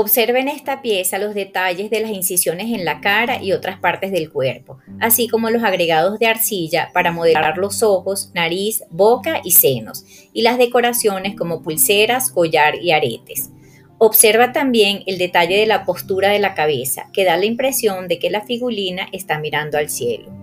Observen esta pieza los detalles de las incisiones en la cara y otras partes del cuerpo, así como los agregados de arcilla para modelar los ojos, nariz, boca y senos, y las decoraciones como pulseras, collar y aretes. Observa también el detalle de la postura de la cabeza, que da la impresión de que la figurina está mirando al cielo.